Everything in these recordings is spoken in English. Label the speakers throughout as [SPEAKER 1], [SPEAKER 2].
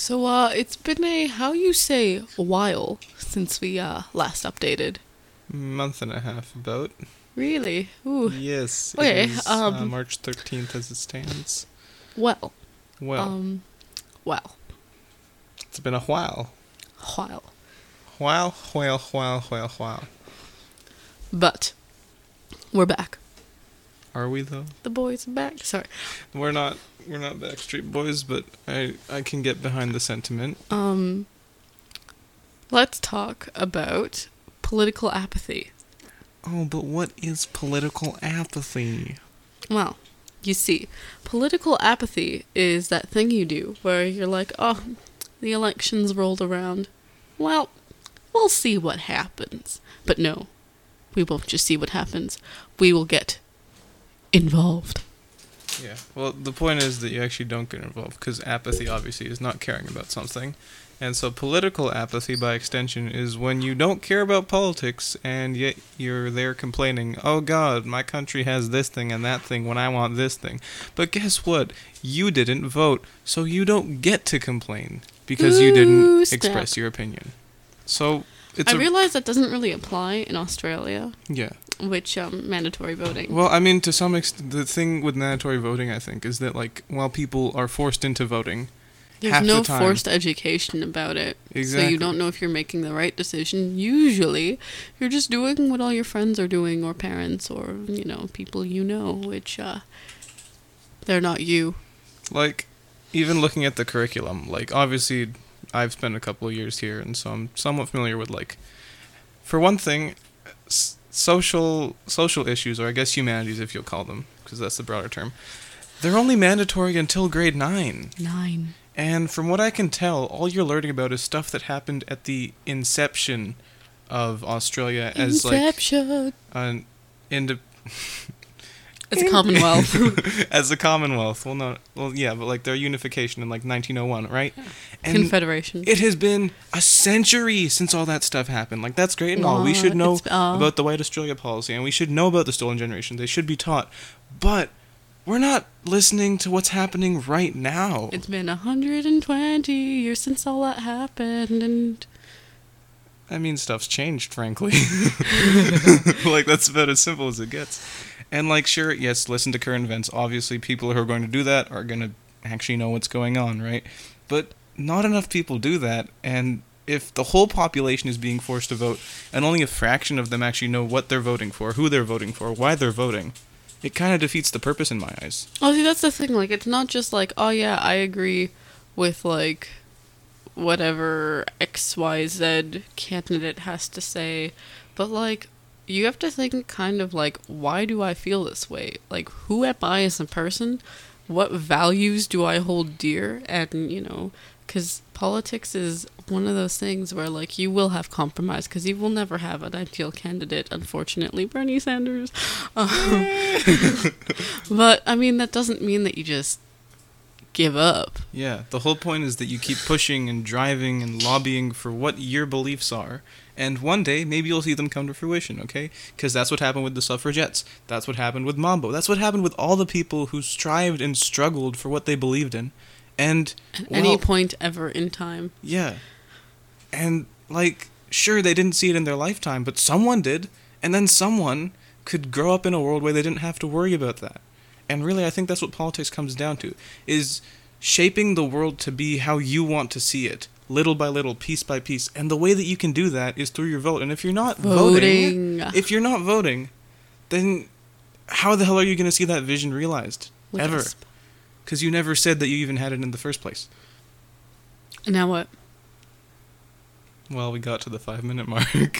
[SPEAKER 1] So, uh, it's been a, how you say, a while since we, uh, last updated.
[SPEAKER 2] Month and a half about.
[SPEAKER 1] Really? Ooh.
[SPEAKER 2] Yes.
[SPEAKER 1] Okay,
[SPEAKER 2] is, uh,
[SPEAKER 1] um,
[SPEAKER 2] March 13th as it stands.
[SPEAKER 1] Well.
[SPEAKER 2] Well,
[SPEAKER 1] Um, well.
[SPEAKER 2] it's been a while.
[SPEAKER 1] While.
[SPEAKER 2] While, while, while, while, while.
[SPEAKER 1] But, we're back.
[SPEAKER 2] Are we though?
[SPEAKER 1] The boys are back. Sorry.
[SPEAKER 2] We're not. We're not Backstreet Boys, but I I can get behind the sentiment.
[SPEAKER 1] Um, let's talk about political apathy.
[SPEAKER 2] Oh, but what is political apathy?
[SPEAKER 1] Well, you see, political apathy is that thing you do where you're like, oh, the elections rolled around. Well, we'll see what happens. But no, we won't just see what happens. We will get involved.
[SPEAKER 2] Yeah. Well, the point is that you actually don't get involved because apathy obviously is not caring about something. And so political apathy by extension is when you don't care about politics and yet you're there complaining, "Oh god, my country has this thing and that thing when I want this thing." But guess what? You didn't vote, so you don't get to complain because you didn't
[SPEAKER 1] snap.
[SPEAKER 2] express your opinion. So it's
[SPEAKER 1] I
[SPEAKER 2] a
[SPEAKER 1] realize that doesn't really apply in Australia,
[SPEAKER 2] yeah.
[SPEAKER 1] Which um, mandatory voting.
[SPEAKER 2] Well, I mean, to some extent, the thing with mandatory voting, I think, is that like while people are forced into voting,
[SPEAKER 1] There's no
[SPEAKER 2] the
[SPEAKER 1] forced education about it.
[SPEAKER 2] Exactly.
[SPEAKER 1] So you don't know if you're making the right decision. Usually, you're just doing what all your friends are doing, or parents, or, you know, people you know, which, uh, they're not you.
[SPEAKER 2] like even looking at the curriculum, like obviously I've spent a couple of years here, and so I'm somewhat familiar with like, for one thing, s- social social issues, or I guess humanities, if you'll call them, because that's the broader term. They're only mandatory until grade nine.
[SPEAKER 1] Nine.
[SPEAKER 2] And from what I can tell, all you're learning about is stuff that happened at the inception of Australia as like
[SPEAKER 1] Inception.
[SPEAKER 2] an ind-
[SPEAKER 1] it's a commonwealth.
[SPEAKER 2] as a commonwealth. Well, no, well, yeah, but like their unification in like 1901, right? And
[SPEAKER 1] Confederation.
[SPEAKER 2] it has been a century since all that stuff happened. Like that's great and all. We should know
[SPEAKER 1] uh,
[SPEAKER 2] about the White Australia policy, and we should know about the stolen generation. They should be taught, but we're not listening to what's happening right now.
[SPEAKER 1] It's been 120 years since all that happened, and
[SPEAKER 2] I mean, stuff's changed, frankly. like, that's about as simple as it gets. And, like, sure, yes, listen to current events. Obviously, people who are going to do that are going to actually know what's going on, right? But not enough people do that. And if the whole population is being forced to vote, and only a fraction of them actually know what they're voting for, who they're voting for, why they're voting, it kind of defeats the purpose in my eyes.
[SPEAKER 1] Oh, see, that's the thing. Like, it's not just like, oh yeah, I agree with like whatever X Y Z candidate has to say, but like, you have to think kind of like, why do I feel this way? Like, who am I as a person? What values do I hold dear? And you know, because politics is one of those things where like you will have compromise because you will never have an ideal candidate. Unfortunately, Bernie Sanders. Um, but I mean, that doesn't mean that you just give up.
[SPEAKER 2] Yeah, the whole point is that you keep pushing and driving and lobbying for what your beliefs are, and one day maybe you'll see them come to fruition, okay? Because that's what happened with the suffragettes. That's what happened with Mabo. That's what happened with all the people who strived and struggled for what they believed in. And,
[SPEAKER 1] At any point ever in time.
[SPEAKER 2] yeah. And, like, sure, they didn't see it in their lifetime, but someone did, and then someone could grow up in a world where they didn't have to worry about that. And really, I think that's what politics comes down to, is shaping the world to be how you want to see it, little by little, piece by piece. And the way that you can do that is through your vote. And if you're not voting,
[SPEAKER 1] Voting.
[SPEAKER 2] if you're not voting, then how the hell are you going to see that vision realized? Ever. Because you never said that you even had it in the first place.
[SPEAKER 1] And now what?
[SPEAKER 2] Well, we got to the five minute mark.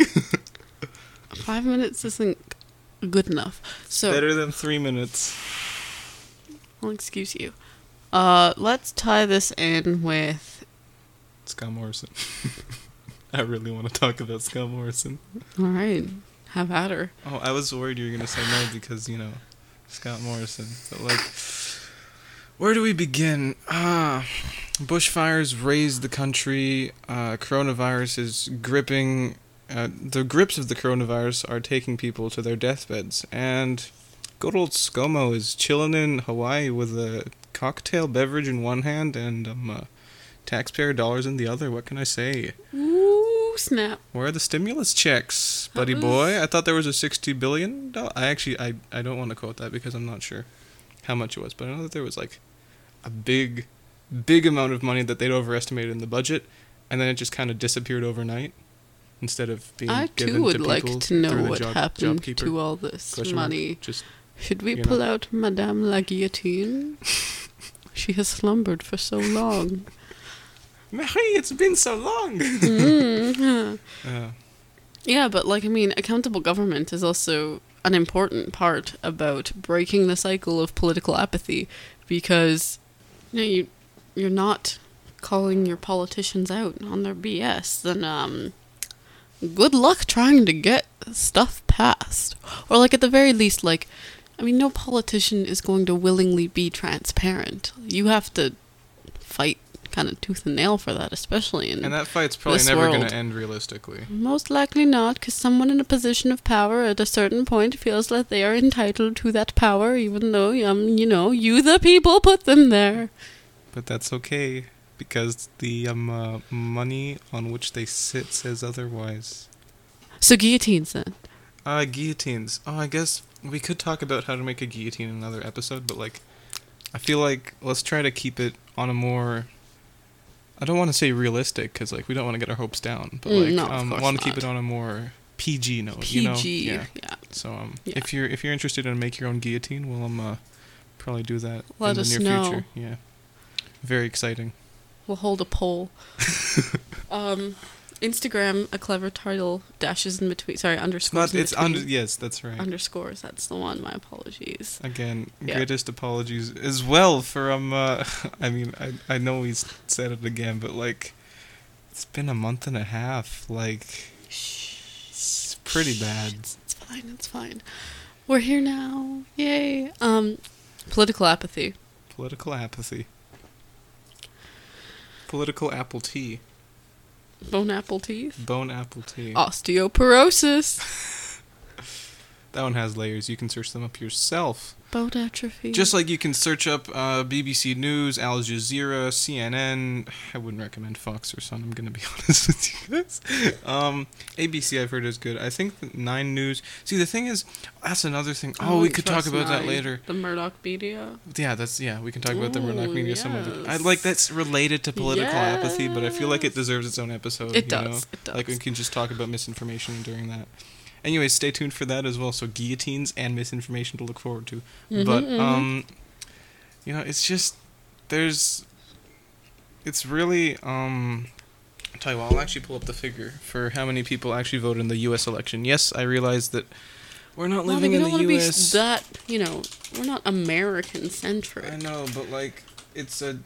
[SPEAKER 1] Five minutes isn't good enough. So,
[SPEAKER 2] Better than three minutes.
[SPEAKER 1] I'll excuse you. Uh, let's tie this in with.
[SPEAKER 2] Scott Morrison. I really want to talk about Scott Morrison.
[SPEAKER 1] All right, have at her.
[SPEAKER 2] Oh, I was worried you were gonna say no because you know Scott Morrison. But like, where do we begin? Ah, bushfires razed the country. Uh, coronavirus is gripping. Uh, the grips of the coronavirus are taking people to their deathbeds, and good old ScoMo is chilling in Hawaii with a cocktail beverage in one hand and um, uh, taxpayer dollars in the other. What can I say?
[SPEAKER 1] Ooh, snap.
[SPEAKER 2] Where are the stimulus checks, buddy boy? I thought there was a sixty billion. doll- I actually, I, I don't want to quote that because I'm not sure how much it was, but I know that there was like a big, big amount of money that they'd overestimated in the budget, and then it just kind of disappeared overnight instead of being
[SPEAKER 1] I
[SPEAKER 2] given
[SPEAKER 1] too would
[SPEAKER 2] to
[SPEAKER 1] like
[SPEAKER 2] people
[SPEAKER 1] to know what
[SPEAKER 2] job,
[SPEAKER 1] happened
[SPEAKER 2] JobKeeper.
[SPEAKER 1] to all this
[SPEAKER 2] Question
[SPEAKER 1] money.
[SPEAKER 2] Just
[SPEAKER 1] Should we pull
[SPEAKER 2] know.
[SPEAKER 1] out Madame la Guillotine? she has slumbered for so long.
[SPEAKER 2] Marie, it's been so long.
[SPEAKER 1] Mm.
[SPEAKER 2] uh,
[SPEAKER 1] Yeah, but like I mean, accountable government is also an important part about breaking the cycle of political apathy because you know you you're not calling your politicians out on their BS, then um good luck trying to get stuff passed. Or like at the very least like I mean no politician is going to willingly be transparent. You have to fight kind of tooth and nail for that, especially in
[SPEAKER 2] and that fight's probably
[SPEAKER 1] This
[SPEAKER 2] never going to end realistically.
[SPEAKER 1] most likely not, because someone in a position of power at a certain point feels that they are entitled to that power, even though, um, you know, you the people put them there.
[SPEAKER 2] But that's okay because the um, uh, money on which they sit says otherwise.
[SPEAKER 1] So guillotines then.
[SPEAKER 2] Uh, guillotines. Oh, I guess we could talk about how to make a guillotine in another episode, but like, I feel like let's try to keep it on a more. I don't want to say realistic because like we don't want to get our hopes down, but
[SPEAKER 1] Mm,
[SPEAKER 2] like
[SPEAKER 1] no,
[SPEAKER 2] um, I want to keep it on a more PG note.
[SPEAKER 1] PG.
[SPEAKER 2] You know? Yeah.
[SPEAKER 1] yeah.
[SPEAKER 2] So um,
[SPEAKER 1] Yeah.
[SPEAKER 2] if you're if you're interested in make your own guillotine, we'll um uh, probably do that
[SPEAKER 1] Let
[SPEAKER 2] in the near
[SPEAKER 1] know.
[SPEAKER 2] future. Yeah. Very exciting.
[SPEAKER 1] We'll hold a poll. um, Instagram, a clever title, dashes in between. Sorry,
[SPEAKER 2] It's
[SPEAKER 1] underscores
[SPEAKER 2] not. It's
[SPEAKER 1] between.
[SPEAKER 2] under. Yes, that's right.
[SPEAKER 1] Underscores, that's the one. My apologies.
[SPEAKER 2] Again,
[SPEAKER 1] Yeah.
[SPEAKER 2] greatest apologies as well for um. Uh, I mean, I I know he's said it again, but like, it's been a month and a half. Like, it's pretty bad.
[SPEAKER 1] It's fine, it's fine. We're here now. Yay. Um, political apathy.
[SPEAKER 2] Political apathy. Political apple tea.
[SPEAKER 1] Bone apple teeth.
[SPEAKER 2] Bone apple tea.
[SPEAKER 1] Osteoporosis.
[SPEAKER 2] That one has layers. You can search them up yourself.
[SPEAKER 1] Bone atrophy.
[SPEAKER 2] Just like you can search up uh, BBC News, Al Jazeera, CNN. I wouldn't recommend Fox or Sun. I'm gonna be honest with you guys. Um, ABC I've heard is good. I think the Nine News. See, the thing is, that's another thing. Oh, we could talk
[SPEAKER 1] trust
[SPEAKER 2] about that later.
[SPEAKER 1] The Murdoch media.
[SPEAKER 2] Yeah, that's yeah. We can talk about the Murdoch
[SPEAKER 1] Ooh,
[SPEAKER 2] media. Some of it. I like that's related to political apathy, but I feel like it deserves its own episode.
[SPEAKER 1] It
[SPEAKER 2] you
[SPEAKER 1] does.
[SPEAKER 2] know?
[SPEAKER 1] It does.
[SPEAKER 2] Like we can just talk about misinformation during that. Anyways, stay tuned for that as well. So guillotines and misinformation to look forward to.
[SPEAKER 1] Mhm,
[SPEAKER 2] but
[SPEAKER 1] mhm.
[SPEAKER 2] um, you know, it's just there's, it's really um. I'll tell you what, I'll actually pull up the figure for how many people actually voted in the U.S. election. Yes, I realize that we're not
[SPEAKER 1] Well,
[SPEAKER 2] living in the U.S.
[SPEAKER 1] that. You know, we're not American centric.
[SPEAKER 2] I know, but like it's a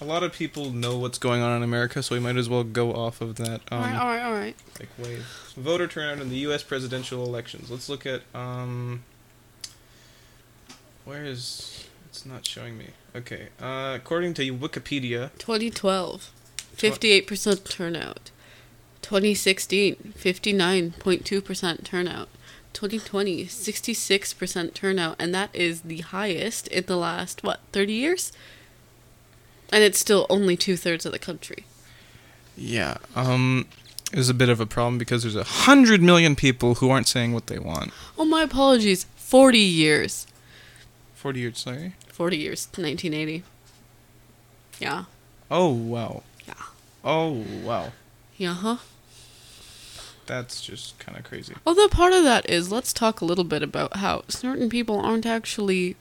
[SPEAKER 2] a lot of people know what's going on in America, so we might as well go off of that um
[SPEAKER 1] all right, all right, all right.
[SPEAKER 2] like wave. Voter turnout in the US presidential elections. Let's look at um where is it's not showing me. Okay. Uh according to Wikipedia,
[SPEAKER 1] 2012, 58% turnout. 2016, 59.2% turnout. 2020, 66% turnout, and that is the highest in the last, what, 30 years? And it's still only two thirds of the country.
[SPEAKER 2] yeah, um is a bit of a problem because there's a hundred million people who aren't saying what they want.
[SPEAKER 1] Oh, my apologies. 40 years.
[SPEAKER 2] Forty years, sorry.
[SPEAKER 1] 40 years, 1980. Yeah.
[SPEAKER 2] Oh wow.
[SPEAKER 1] Yeah.
[SPEAKER 2] Oh wow.
[SPEAKER 1] Yeah, huh?
[SPEAKER 2] That's just kind of crazy.
[SPEAKER 1] Although part of that is, let's talk a little bit about how certain people aren't actually.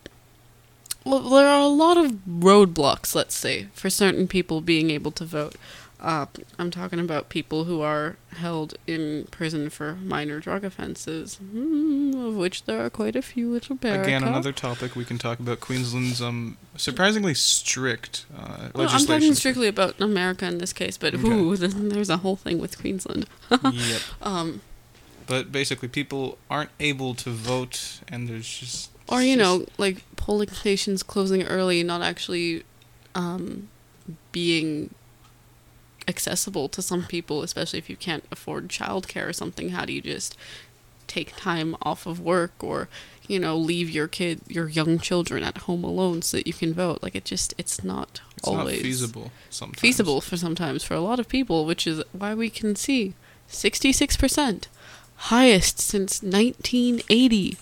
[SPEAKER 1] Well, there are a lot of roadblocks, let's say, for certain people being able to vote. Uh, I'm talking about people who are held in prison for minor drug offenses, mm, of which there are quite a few in America.
[SPEAKER 2] Again, another topic we can talk about Queensland's um surprisingly strict uh,
[SPEAKER 1] Well, I'm talking strictly about America in this case, but
[SPEAKER 2] Okay.
[SPEAKER 1] ooh, there's a whole thing with Queensland.
[SPEAKER 2] yep.
[SPEAKER 1] Um,
[SPEAKER 2] But basically, people aren't able to vote, and there's just
[SPEAKER 1] or you know like polling stations closing early not actually um, being accessible to some people especially if you can't afford childcare or something. How do you just take time off of work or you know leave your kid your young children at home alone so that you can vote? Like it just it's not
[SPEAKER 2] It's
[SPEAKER 1] always
[SPEAKER 2] not feasible sometimes.
[SPEAKER 1] feasible for sometimes for a lot of people which is why we can see 66% highest since 1980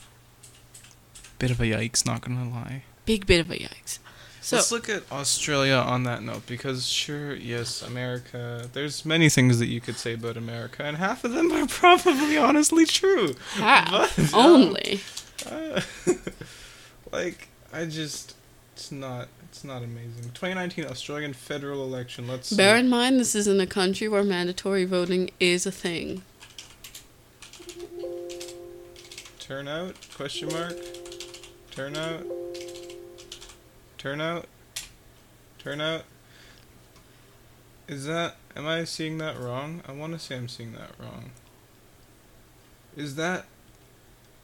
[SPEAKER 2] Bit of a yikes, not gonna lie.
[SPEAKER 1] big bit of a yikes so
[SPEAKER 2] Let's look at Australia on that note because sure, yes, America. There's many things that you could say about America, and half of them are probably honestly true.
[SPEAKER 1] half
[SPEAKER 2] But, um,
[SPEAKER 1] only
[SPEAKER 2] Uh, like I just, it's not, it's not amazing. 2019 Australian federal election. Let's see.
[SPEAKER 1] bear in mind this is in a country where mandatory voting is a thing
[SPEAKER 2] Turnout? Question mark. Turnout. Turnout. Turnout. Is that? Am I seeing that wrong? I want to say I'm seeing that wrong. Is that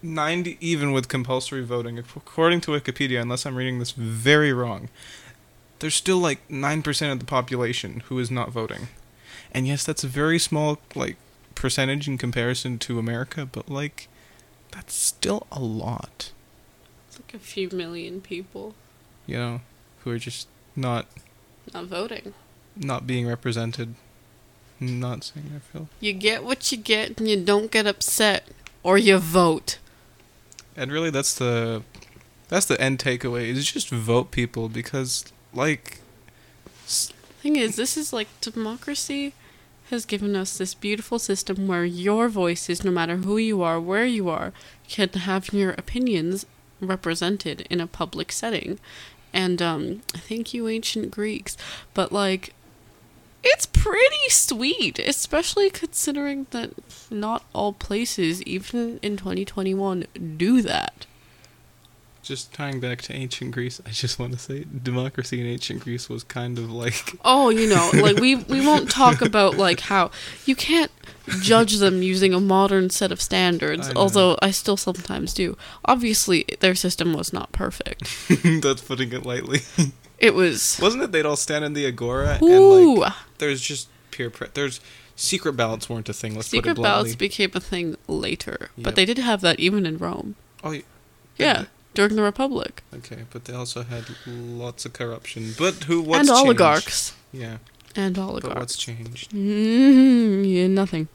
[SPEAKER 2] 90 even with compulsory voting according to Wikipedia unless I'm reading this very wrong. There's still like 9% of the population who is not voting. And yes, that's a very small like percentage in comparison to America, but like that's still a lot,
[SPEAKER 1] it's like a few million people.
[SPEAKER 2] You know, who are just not
[SPEAKER 1] not voting.
[SPEAKER 2] not being represented, not saying their fill.
[SPEAKER 1] you get what you get and you don't get upset or you vote.
[SPEAKER 2] And really, that's the that's the end takeaway is just vote people because like The
[SPEAKER 1] thing is this is like democracy has given us this beautiful system where your voices no matter who you are where you are can have your opinions represented in a public setting. And um I thank you ancient greeks but like it's pretty sweet especially considering that not all places even in 2021 do that.
[SPEAKER 2] Just tying back to ancient Greece, I just want to say democracy in ancient Greece was kind of like
[SPEAKER 1] Oh, you know, like we we won't talk about like how you can't judge them using a modern set of standards,
[SPEAKER 2] I
[SPEAKER 1] although I still sometimes do. Obviously, their system was not perfect.
[SPEAKER 2] that's putting it lightly.
[SPEAKER 1] It was
[SPEAKER 2] Wasn't it they'd all stand in the agora and like there's just peer pre- there's secret ballots weren't a thing. Let's put it
[SPEAKER 1] secret ballots became a thing later,
[SPEAKER 2] Yep.
[SPEAKER 1] but they did have that even in Rome.
[SPEAKER 2] oh, yeah.
[SPEAKER 1] Yeah, during the Republic
[SPEAKER 2] Okay, but they also had lots of corruption. But who? What's
[SPEAKER 1] and
[SPEAKER 2] changed?
[SPEAKER 1] oligarchs
[SPEAKER 2] Yeah,
[SPEAKER 1] and
[SPEAKER 2] but
[SPEAKER 1] oligarchs.
[SPEAKER 2] what's changed?
[SPEAKER 1] Mm, yeah, nothing.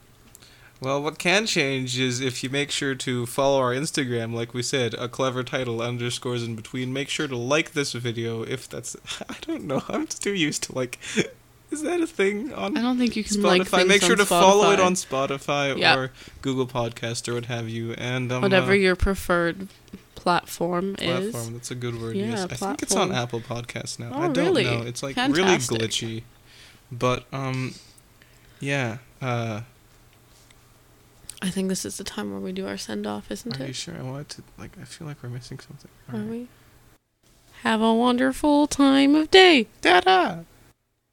[SPEAKER 2] Well, what can change is if you make sure to follow our Instagram, like we said, a clever title underscores in between. Make sure to like this video if that's. I don't know. I'm too used to like. Is that a thing on
[SPEAKER 1] I don't think you can
[SPEAKER 2] Spotify?
[SPEAKER 1] like things
[SPEAKER 2] make sure to follow it on Spotify
[SPEAKER 1] Yeah.
[SPEAKER 2] or Google Podcast or what have you, and um,
[SPEAKER 1] whatever
[SPEAKER 2] uh,
[SPEAKER 1] your preferred platform, is.
[SPEAKER 2] platform. That's a good word.
[SPEAKER 1] Yeah,
[SPEAKER 2] yes, I think it's on. Apple Podcasts now.
[SPEAKER 1] Oh,
[SPEAKER 2] I don't
[SPEAKER 1] really?
[SPEAKER 2] know. It's like
[SPEAKER 1] Fantastic.
[SPEAKER 2] really glitchy, but um, yeah. Uh,
[SPEAKER 1] I think this is the time where we do our send off, isn't it?
[SPEAKER 2] are you sure? I wanted to like. I feel like we're missing something.
[SPEAKER 1] Are
[SPEAKER 2] Alright.
[SPEAKER 1] we? Have a wonderful time of day.
[SPEAKER 2] Ta-da!